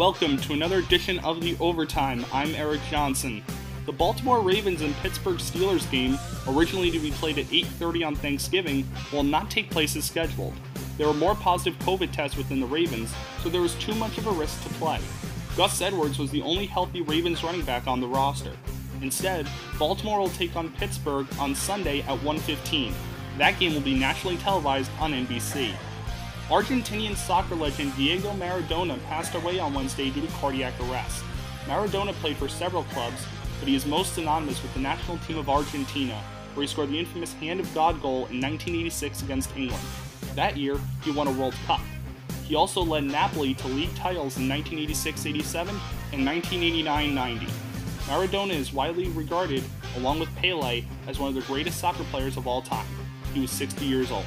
Welcome to another edition of The Overtime. I'm Erik Johnson. The Baltimore Ravens and Pittsburgh Steelers game, originally to be played at 8:30 on Thanksgiving, will not take place as scheduled. There were more positive COVID tests within the Ravens, so there was too much of a risk to play. Gus Edwards was the only healthy Ravens running back on the roster. Instead, Baltimore will take on Pittsburgh on Sunday at 1:15. That game will be nationally televised on NBC. Argentinian soccer legend Diego Maradona passed away on Wednesday due to cardiac arrest. Maradona played for several clubs, but he is most synonymous with the national team of Argentina, where he scored the infamous Hand of God goal in 1986 against England. That year, he won a World Cup. He also led Napoli to league titles in 1986-87 and 1989-90. Maradona is widely regarded, along with Pele, as one of the greatest soccer players of all time. He was 60 years old.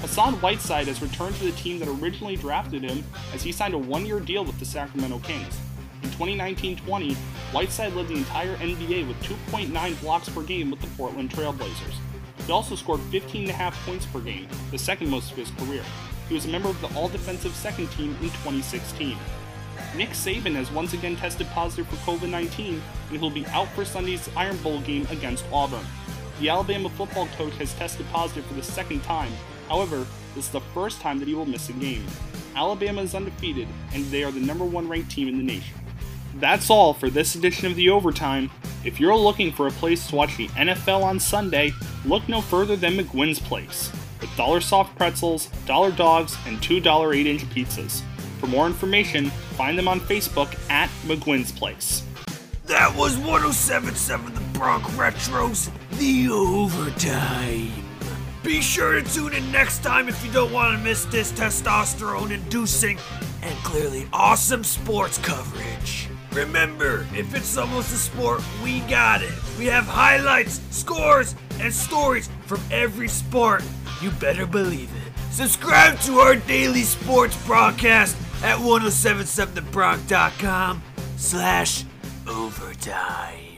Hassan Whiteside has returned to the team that originally drafted him as he signed a one year deal with the Sacramento Kings. In 2019 20, Whiteside led the entire NBA with 2.9 blocks per game with the Portland Trailblazers. He also scored 15.5 points per game, the second most of his career. He was a member of the All Defensive Second Team in 2016. Nick Saban has once again tested positive for COVID 19 and he'll be out for Sunday's Iron Bowl game against Auburn. The Alabama football coach has tested positive for the second time. However, this is the first time that he will miss a game. Alabama is undefeated, and they are the number one ranked team in the nation. That's all for this edition of The Overtime. If you're looking for a place to watch the NFL on Sunday, look no further than McGuinn's Place, with dollar soft pretzels, dollar dogs, and $2 8 inch pizzas. For more information, find them on Facebook at McGuinn's Place. That was 1077 The Bronx Retros, the overtime. Be sure to tune in next time if you don't want to miss this testosterone inducing and clearly awesome sports coverage. Remember, if it's almost a sport, we got it. We have highlights, scores, and stories from every sport. You better believe it. Subscribe to our daily sports broadcast at 1077thebronx.com slash overtime.